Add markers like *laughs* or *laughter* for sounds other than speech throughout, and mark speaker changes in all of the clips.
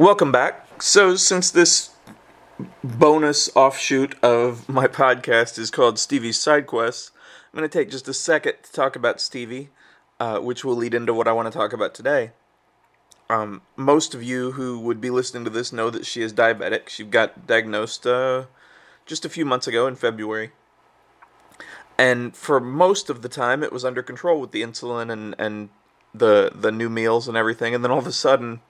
Speaker 1: Welcome back. So, since this bonus offshoot of my podcast is called Stevie's Side Quests, I'm going to take just a second to talk about Stevie, uh, which will lead into what I want to talk about today. Um, most of you who would be listening to this know that she is diabetic. She got diagnosed uh, just a few months ago in February. And for most of the time, it was under control with the insulin and, and the the new meals and everything. And then all of a sudden,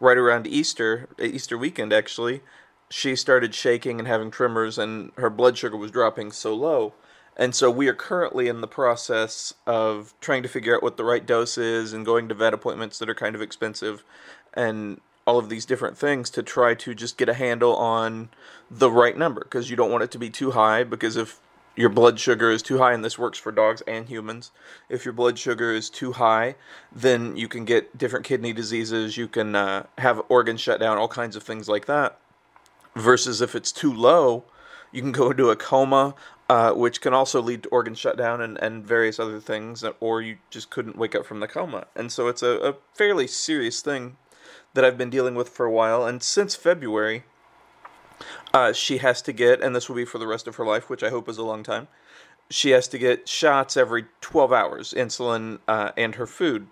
Speaker 1: right around Easter, uh, Easter weekend actually, she started shaking and having tremors, and her blood sugar was dropping so low. And so we are currently in the process of trying to figure out what the right dose is and going to vet appointments that are kind of expensive and all of these different things to try to just get a handle on the right number because you don't want it to be too high because if your blood sugar is too high, and this works for dogs and humans. If your blood sugar is too high, then you can get different kidney diseases, you can uh, have shut down, all kinds of things like that. Versus if it's too low, you can go into a coma, uh, which can also lead to organ shutdown and, and various other things, or you just couldn't wake up from the coma. And so it's a, a fairly serious thing that I've been dealing with for a while. And since February, uh, she has to get, and this will be for the rest of her life, which I hope is a long time. She has to get shots every 12 hours, insulin uh, and her food.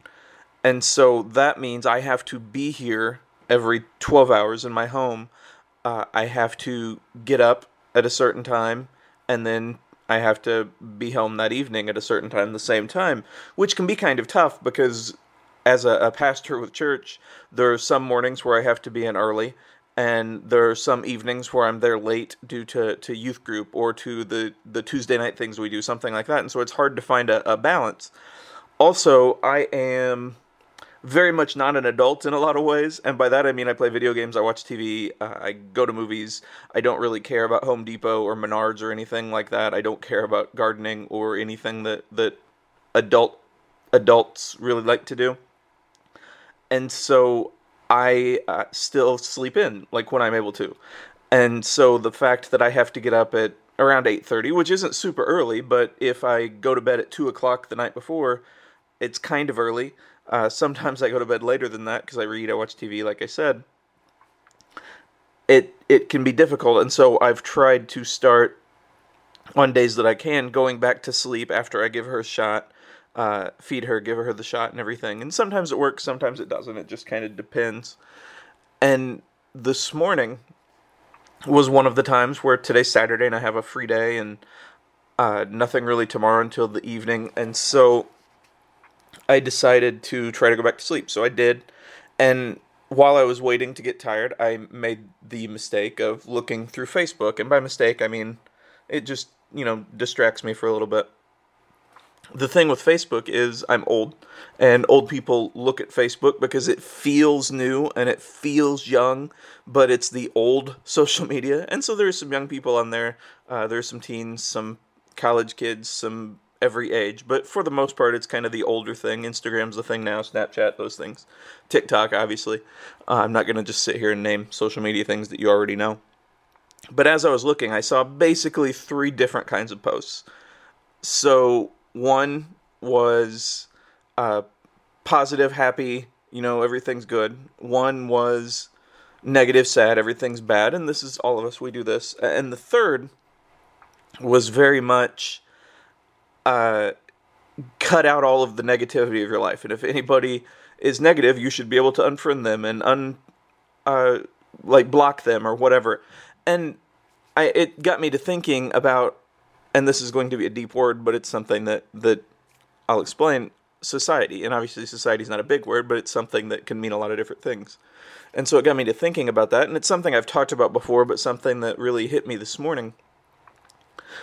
Speaker 1: And so that means I have to be here every 12 hours in my home. Uh, I have to get up at a certain time, and then I have to be home that evening at a certain time, the same time, which can be kind of tough because as a, a pastor with church, there are some mornings where I have to be in early and there are some evenings where I'm there late due to, to youth group or to the, the Tuesday night things we do, something like that. And so it's hard to find a, a balance. Also, I am very much not an adult in a lot of ways, and by that I mean I play video games, I watch TV, uh, I go to movies. I don't really care about Home Depot or Menards or anything like that. I don't care about gardening or anything that that adult adults really like to do. And so I uh, still sleep in like when I'm able to. And so the fact that I have to get up at around 8.30 which isn't super early but if i go to bed at 2 o'clock the night before it's kind of early uh, sometimes i go to bed later than that because i read i watch tv like i said it it can be difficult and so i've tried to start on days that i can going back to sleep after i give her a shot uh, feed her, give her the shot and everything. And sometimes it works, sometimes it doesn't. It just kind of depends. And this morning was one of the times where today's Saturday and I have a free day and uh, nothing really tomorrow until the evening. And so I decided to try to go back to sleep. So I did. And while I was waiting to get tired, I made the mistake of looking through Facebook. And by mistake, I mean it just, you know, distracts me for a little bit the thing with Facebook is I'm old, and old people look at Facebook because it feels new and it feels young, but it's the old *laughs* social media. And so there's some young people on there. Uh, there's some teens, some college kids, some every age. But for the most part, it's kind of the older thing. Instagram's the thing now, Snapchat, those things. TikTok, obviously. Uh, I'm not going to just sit here and name social media things that you already know. But as I was looking, I saw basically three different kinds of posts. So one was uh, positive, happy, you know, everything's good. One was negative, sad, everything's bad. And this is all of us, we do this. And the third was very much uh, cut out all of the negativity of your life. And if anybody is negative, you should be able to unfriend them and un, uh, like block them or whatever. And I, it got me to thinking about and this is going to be a deep word, but it's something that that I'll explain. Society, and obviously society is not a big word, but it's something that can mean a lot of different things. And so it got me to thinking about that, and it's something I've talked about before, but something that really hit me this morning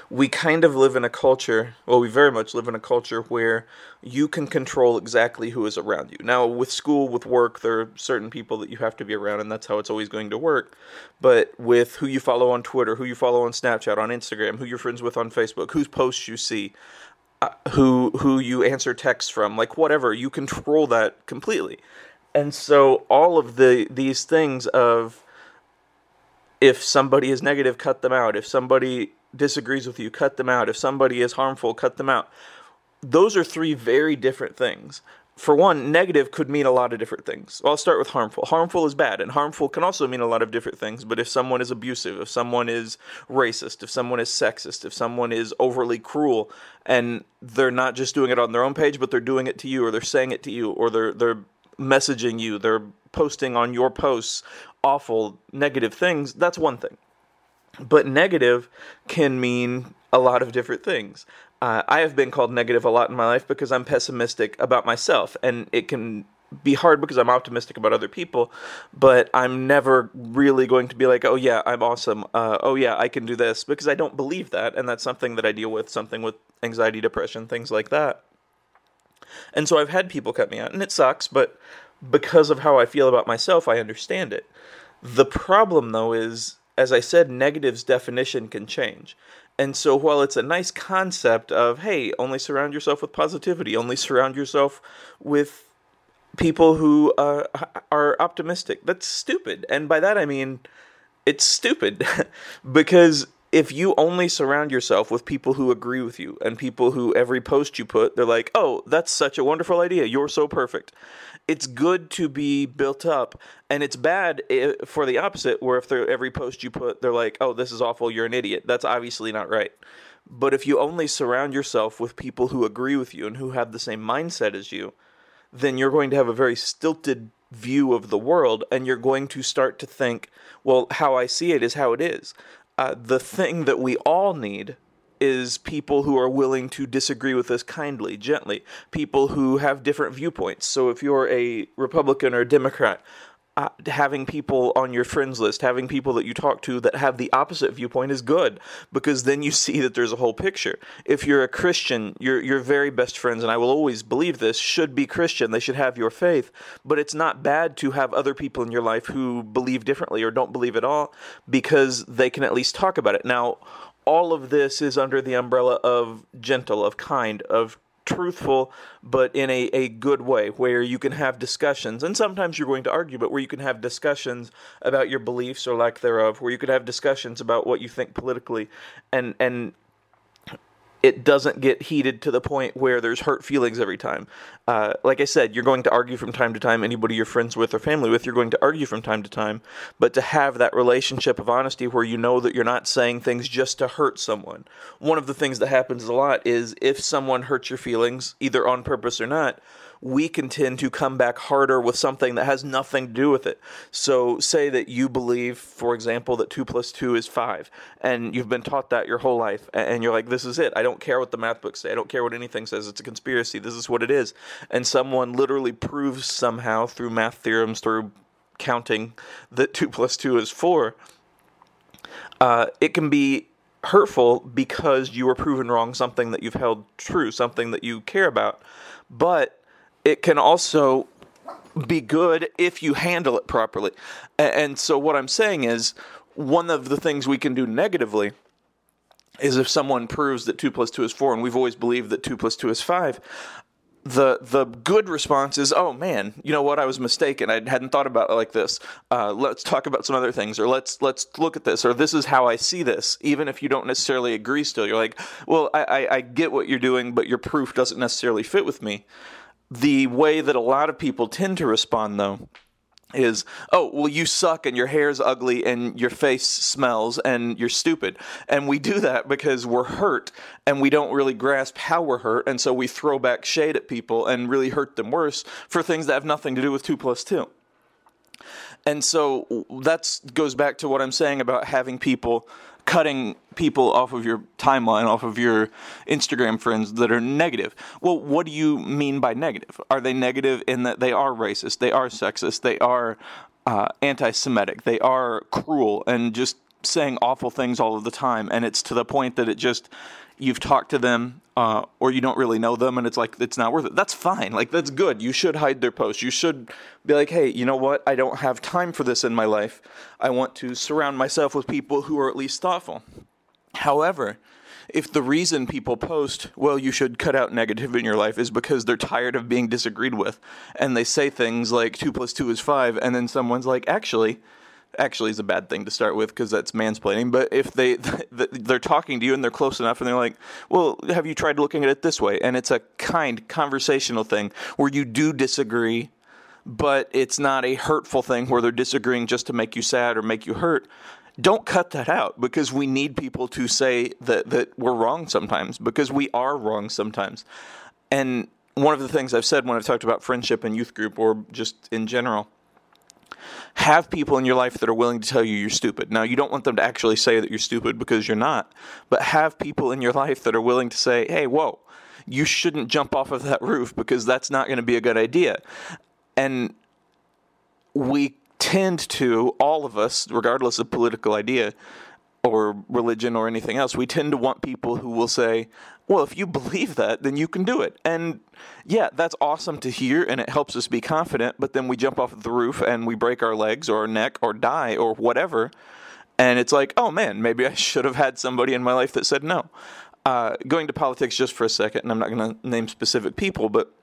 Speaker 1: we kind of live in a culture, well, we very much live in a culture where you can control exactly who is around you. Now, with school, with work, there are certain people that you have to be around, and that's how it's always going to work. But with who you follow on Twitter, who you follow on Snapchat, on Instagram, who you're friends with on Facebook, whose posts you see, uh, who who you answer texts from, like whatever, you control that completely. And so all of the these things of if somebody is negative, cut them out. If somebody disagrees with you, cut them out. If somebody is harmful, cut them out. Those are three very different things. for one, negative could mean a lot of different things. I'll start with harmful. Harmful is bad, and harmful can also mean a lot of different things. But if someone is abusive, if someone is racist, if someone is sexist, if someone is overly cruel, and they're not just doing it on their own page, but they're doing it to you, or they're saying it to you, or they're they're messaging you, they're posting on your posts awful negative things, that's one thing. But negative can mean a lot of different things. Uh, I have been called negative a lot in my life because I'm pessimistic about myself, and it can be hard because I'm optimistic about other people, but I'm never really going to be like, oh yeah, I'm awesome. Uh, oh yeah, I can do this because I don't believe that, and that's something that I deal with, something with anxiety, depression, things like that. And so I've had people cut me out, and it sucks, but because of how I feel about myself, I understand it. The problem, though, is, as I said, negative's definition can change. And so while it's a nice concept of, hey, only surround yourself with positivity, only surround yourself with people who uh, are optimistic, that's stupid. And by that I mean, it's stupid *laughs* because if you only surround yourself with people who agree with you and people who every post you put, they're like, oh, that's such a wonderful idea. You're so perfect. It's good to be built up and it's bad eh, for the opposite where if every post you put they're like oh this is awful. You're an idiot. That's obviously not right. But if you only surround yourself with people who agree with you and who have the same mindset as you then you're going to have a very stilted view of the world and you're going to start to think well how i see it is how it is uh, the thing that we all need is people who are willing to disagree with us kindly, gently, people who have different viewpoints. So if you're a Republican or a Democrat, uh, having people on your friends list, having people that you talk to that have the opposite viewpoint is good because then you *laughs* see that there's a whole picture. If you're a Christian, your your very best friends, and I will always believe this, should be Christian. They should have your faith, but it's not bad to have other people in your life who believe differently or don't believe at all because they can at least talk about it. Now, all of this is under the umbrella of gentle, of kind, of truthful, but in a, a good way, where you can have discussions. And sometimes you're going to argue, but where you can have discussions about your beliefs or lack thereof, where you could have discussions about what you think politically and, and it doesn't get heated to the point where there's hurt feelings every time. Uh, like I said, you're going to argue from time to time. Anybody you're friends with or family with, you're going to argue from time to time. But to have that relationship of honesty where you know that you're not saying things just to hurt someone. One of the things that happens a lot is if someone hurts your feelings, either on purpose or not, we can tend to come back harder with something that has nothing to do with it. So, say that you believe, for example, that 2 plus 2 is 5, and you've been taught that your whole life, and you're like, this is it. I don't care what the math books say. I don't care what anything says. It's a conspiracy. This is what it is. And someone literally proves somehow through math theorems, through counting, that 2 plus 2 is 4. Uh, it can be hurtful because you were proven wrong something that you've held true, something that you care about. But it can also be good if you handle it properly. And so, what I'm saying is, one of the things we can do negatively is if someone proves that 2 plus 2 is 4, and we've always believed that 2 plus 2 is 5, the the good response is, oh man, you know what? I was mistaken. I hadn't thought about it like this. Uh, let's talk about some other things, or let's let's look at this, or this is how I see this. Even if you don't necessarily agree, still, you're like, well, I, I, I get what you're doing, but your proof doesn't necessarily fit with me. The way that a lot of people tend to respond, though, is oh well you suck and your hair's ugly and your face smells and you're stupid. And we do that because we're hurt and we don't really grasp how we're hurt. And so we throw back shade at people and really hurt them worse for things that have nothing to do with 2 plus 2 and so that goes back to what i'm saying about having people cutting people off of your timeline, off of your Instagram friends that are negative. Well, what do you mean by negative? Are they negative in that they are racist, they are sexist, they are uh, anti Semitic, they are cruel, and just saying awful things all of the time? And it's to the point that it just you've talked to them uh, or you don't really know them and it's like it's not worth it. That's fine. Like that's good. You should hide their posts. You should be like hey you know what? I don't have time for this in my life. I want to surround myself with people who are at least thoughtful. However if the reason people post, well, you should cut out negative in your life is because they're tired of being disagreed with, and they say things like 2 plus 2 is 5, and then someone's like, actually, actually is a bad thing to start with because that's mansplaining. But if they *laughs* they're talking to you and they're close enough and they're like, "Well, have you tried looking at it this way?" and it's a kind conversational thing where you do disagree, but it's not a hurtful thing where they're disagreeing just to make you sad or make you hurt. Don't cut that out because we need people to say that that we're wrong sometimes because we are wrong sometimes. And one of the things I've said when I've talked about friendship and youth group or just in general have people in your life that are willing to tell you you're stupid. Now, you don't want them to actually say that you're stupid because you're not, but have people in your life that are willing to say, hey, whoa, you shouldn't jump off of that *laughs* roof because that's not going to be a good idea. And we tend to, all of us, regardless of political idea, or religion or anything else. We tend to want people who will say, well, if you believe that, then you can do it. And yeah, that's awesome to hear and it helps us be confident, but then we jump off the roof and we break our legs or our neck or die or whatever. And it's like, oh man, maybe I *laughs* should have had somebody in my life that said no. Uh, going to politics just for a second, and I'm not going to name specific people, but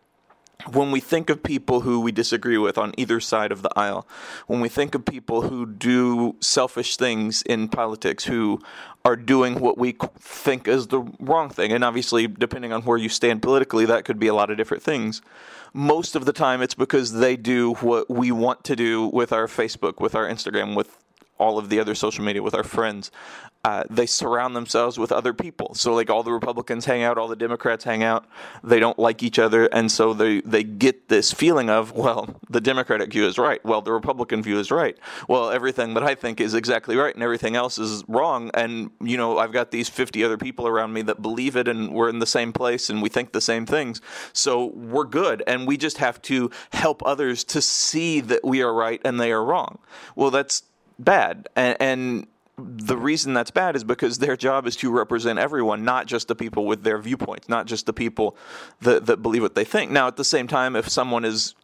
Speaker 1: when we think of people who we disagree with on either side of the aisle, when we think of people who do selfish things in politics, who are doing what we think is the wrong thing, and obviously, depending on where you stand politically, that could be a lot of different things. Most of the time, it's because they do what we want to do with our Facebook, with our Instagram, with all of the other social media with our friends. Uh, they surround themselves with other people. So like all the Republicans hang out, all the Democrats hang out. They don't like each other, and so they they get this feeling of well, the Democratic view is right. Well, the Republican view is right. Well, everything that I think is exactly right, and everything else is wrong. And you know, I've got these fifty other people around me that believe it, and we're in the same place, and we think the same things. So we're good, and we just have to help others to see that we are right and they are wrong. Well, that's bad. And, and the reason that's bad is because their job is to represent everyone, not just the people with their viewpoints, not just the people that, that believe what they think. Now, at the same time, if someone is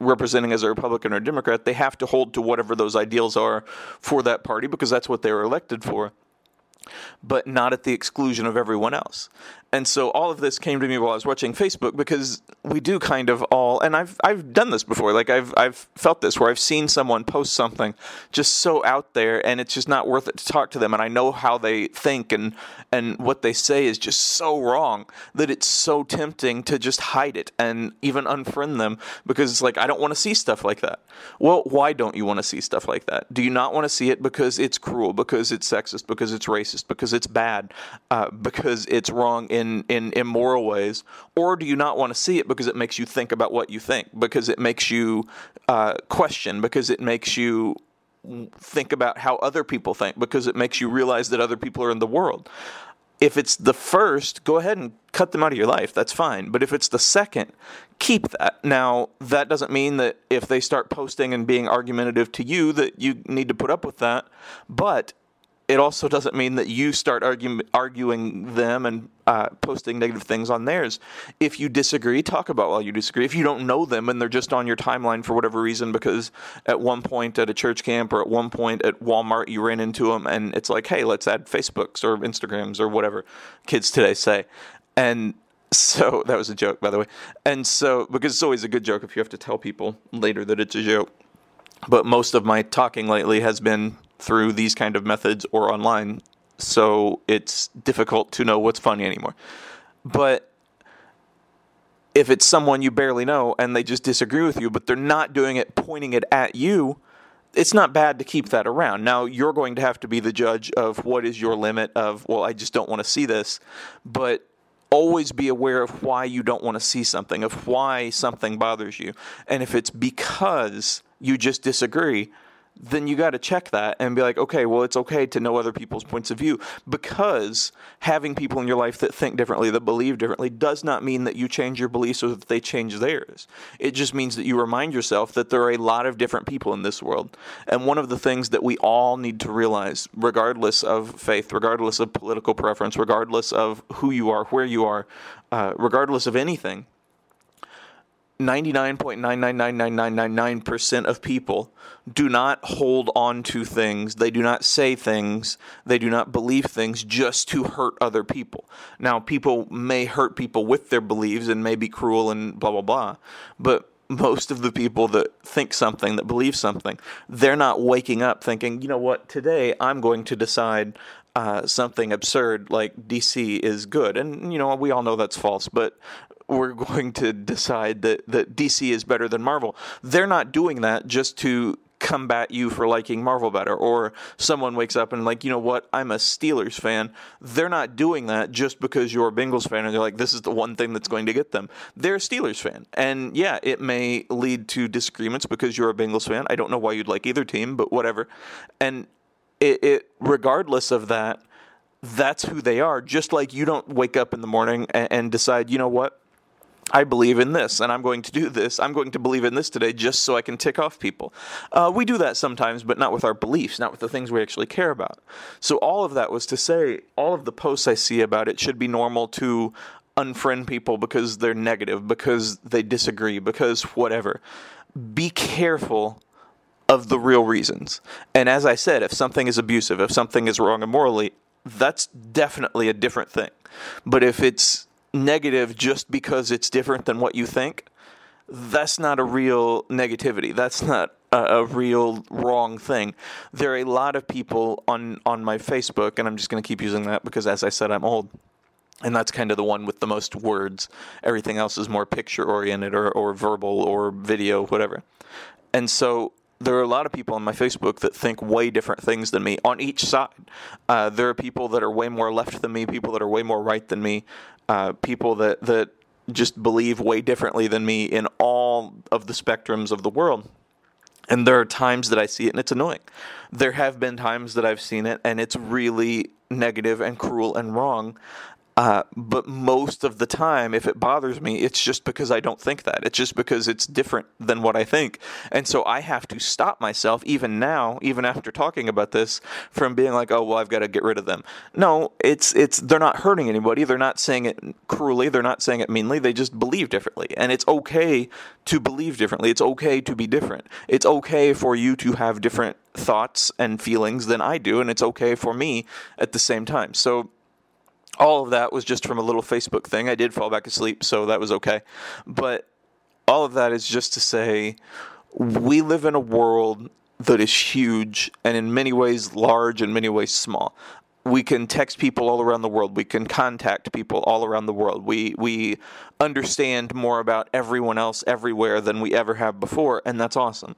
Speaker 1: representing as a Republican or Democrat, they have to hold to whatever those ideals are for that party because that's what they were elected for but not at the exclusion of everyone else. And so all of this came to me while I was watching Facebook because we do kind of all and I've I've done this before. Like I've I've felt this where I've seen someone post something just so out there and it's just not worth it to talk to them and I know how they think and and what they say is just so wrong that it's so tempting to just hide it and even unfriend them because it's like I don't want to see stuff like that. Well, why don't you want to see stuff like that? Do you not want to see it because it's cruel, because it's sexist, because it's racist, because it's bad, uh, because it's wrong in, in immoral ways? Or do you not want to see it because it makes you think about what you think, because it makes you uh, question, because it makes you think about how other people think, because it makes you realize that other people are in the world? If it's the first, go ahead and cut them out of your life. That's fine. But if it's the second, keep that. Now, that doesn't mean that if they start posting and being argumentative to you that you need to put up with that. But it also doesn't mean that you start argue, arguing them and uh, posting negative things on theirs. If you disagree, talk about why you disagree. If you don't know them and they're just on your timeline for whatever reason, because at one point at a church camp or at one point at Walmart you ran into them and it's like, hey, let's add Facebooks or Instagrams or whatever kids today say. And so *laughs* that was a joke, by the way. And so, because it's always a good joke if you have to tell people later that it's a joke. But most of my talking lately has been through these kind of methods or online, so it's difficult to know what's funny anymore. But if it's someone you barely know and they just disagree with you, but they're not doing it pointing it at you, it's not bad to keep that around. Now, you're going to have to be the judge of what is your limit of, well, I just don't want to see this. But always be aware of why you don't want to see something, of why something bothers you. And if it's because you just disagree, then you got to check that and be like, okay, well, it's okay to know other people's points of view because having people in your life that think differently, that believe differently, does not mean that you change your beliefs or that they change theirs. It just means that you remind yourself that there are a lot of different people in this world. And one of the things that we all need to realize, regardless of faith, regardless of political preference, regardless of who you are, where you are, uh, regardless of anything, 99.999999% of people do not hold on to things. They do not say things. They do not believe things just to hurt other people. Now, people may hurt people with their beliefs and may be cruel and blah, blah, blah. But most of the people that think something, that believe something, they're not waking up thinking, you know what, today I'm going to decide uh, something absurd like DC is good. And, you know, we all know that's false, but we're *laughs* going to decide that, that DC is better than Marvel. They're not doing that just to combat you for liking Marvel better, or someone wakes up and like, you know what, I'm a Steelers fan. They're not doing that just because you're a Bengals fan and they're like, this is the one thing that's going to get them. They're a Steelers fan, and yeah, it may lead to disagreements because you're a Bengals fan. I don't know why you'd like either team, but whatever. And it, it regardless of that, that's who they are. Just like you don't wake up in the morning and, and decide, you know what, I believe in this and I'm going to do this. I'm going to believe in this today just so I can tick off people. Uh, we do that sometimes, but not with our beliefs, not with the things we actually care about. So, all of that was to say, all of the posts I see about it should be normal to unfriend people because they're negative, because they disagree, because whatever. Be careful of the real reasons. And as I said, if something is abusive, if something is wrong immorally, that's definitely a different thing. But if it's negative just because it's different than what you think, that's not a real negativity. That's not a, a, real wrong thing. There are a lot of people on on my Facebook, and I'm just going to keep using that because, as I said, I'm old. And that's kind of the one with the most words. Everything else is more picture oriented or, or verbal or video, whatever. And so there are a lot of people on my Facebook that think way different things than me on each side. Uh, there are people that are way more left than me, people that are way more right than me, uh, people that that just believe way differently than me in all of the spectrums of the world. And there are times that I see it and it's annoying. There have been times that I've seen it and it's really negative and cruel and wrong. Uh, but most of the time, if it bothers me, it's just because I don't think that. It's just because it's different than what I think. And so I have to stop myself, even now, even after talking about this, from being like, oh, well, I've got to get rid of them. No, it's, it's, they're not hurting anybody. They're not saying it cruelly. They're not saying it meanly. They just believe differently. And it's okay to believe differently. It's okay to be different. It's okay for you to have different thoughts and feelings than I do. And it's okay for me at the same time. So, all of that was just from a little Facebook thing. I did fall back asleep, so that was okay. But all of that is just to say we live in a world that is huge and in many ways large and in many ways small. We can text people all around the world. We can contact people all around the world. We we understand more about everyone else everywhere than we ever have before, and that's awesome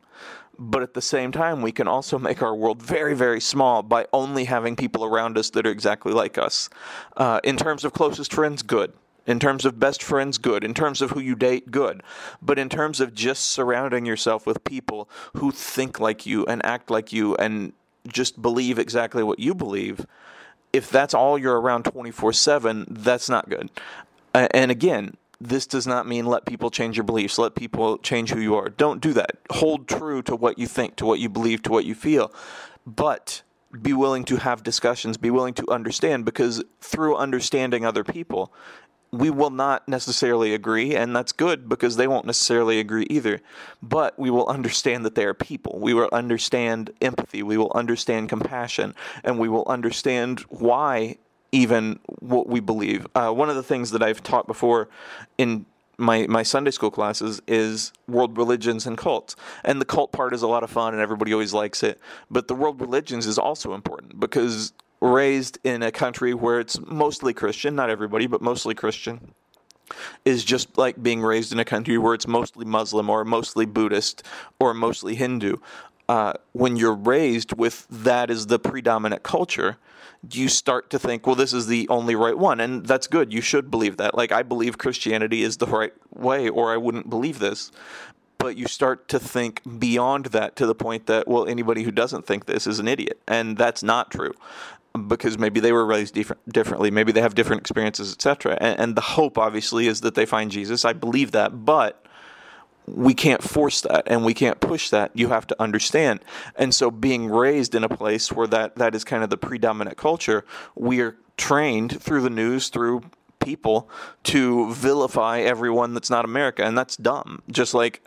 Speaker 1: but at the same time, we can also make our world very, very small by only having people around us that are exactly like us. Uh, in terms of closest friends, good. In terms of best friends, good. In terms of who you date, good. But in terms of just surrounding yourself with people who think like you and act like you and just believe exactly what you believe, if that's all you're around 24 7, that's not good. And again, this does not mean let people change your beliefs, let people change who you are. Don't do that. Hold true to what you think, to what you believe, to what you feel. But be willing to have discussions, be willing to understand, because through understanding other people, we will not necessarily agree, and that's good because they won't necessarily agree either. But we will understand that they are people. We will understand empathy. We will understand compassion, and we will understand why even what we believe. Uh, one of the things that I've taught before in my, my Sunday school classes is world religions and cults. And the cult part is a lot of fun and everybody always likes it. But the world religions is also important because raised in a country where it's mostly Christian, not everybody, but mostly Christian, is just like being raised in a country where it's mostly Muslim or mostly Buddhist or mostly Hindu. Uh, when you're raised with that as the predominant culture, you start to think, well, this is the only right one. And that's good. You should believe that. Like, I believe Christianity is the right way, or I wouldn't believe this. But you start to think beyond that to the point that, well, anybody who doesn't think this is an idiot. And that's not true because maybe they were raised different, differently, maybe they have different experiences, etc. And, and the hope, obviously, is that they find Jesus. I believe that, but we can't force that and we can't push that. You have to understand. And so being raised in a place where that, that is kind of the predominant culture, we are trained through the news, through people to vilify everyone that's not America. And that's dumb. Just like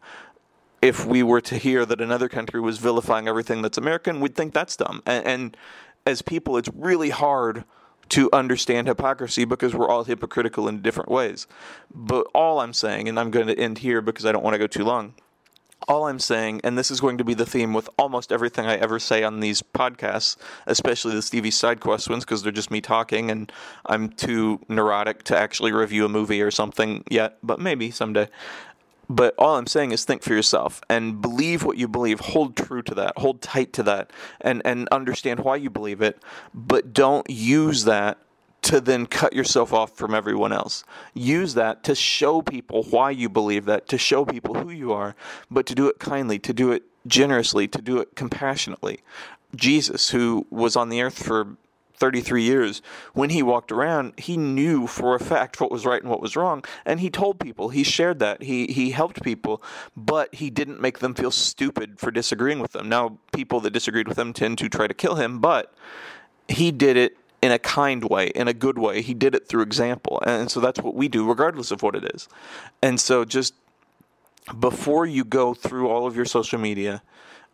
Speaker 1: if we were to hear that another country was vilifying everything that's American, we'd think that's dumb. And, and as people, it's really hard to understand hypocrisy because we're all hypocritical in different ways. But all I'm saying, and I'm going to end here because I don't want to go too long. All I'm saying, and this is going to be the theme with almost everything I ever say on these podcasts, especially the Stevie side quest ones, because they're just me talking, and I'm too neurotic to actually review a movie or something yet, but maybe someday. But all I'm saying is think for yourself and believe what you believe. Hold true to that. Hold tight to that and, and understand why you believe it. But don't use that to then cut yourself off from everyone else. Use that to show people why you believe that, to show people who you are, but to do it kindly, to do it generously, to do it compassionately. Jesus, who was on the earth for 33 years, when he walked around, he knew for a fact what was right and what was wrong, and he told people, he shared that, he he helped people, but he didn't make them feel stupid for disagreeing with them. Now, people that disagreed with him tend to try to kill him, but he did it in a kind way, in a good way. He did it through example. And so that's what we do regardless of what it is. And so just before you go through all of your social media,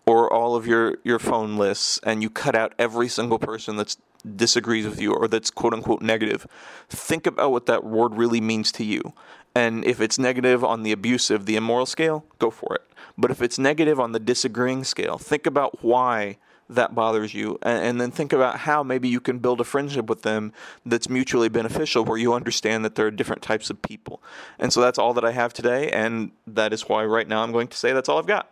Speaker 1: or all of your, your phone lists and you cut out every single person that's disagrees with you or that's quote unquote negative, think about what that word really means to you. And if it's negative on the abusive, the immoral scale, go for it. But if it's negative on the disagreeing scale, think about why that bothers you and, and, then think about how maybe you can build a friendship with them that's mutually beneficial where you understand that there are different types of people. And so that's all that I have today and that is why right now I'm going to say that's all I've got.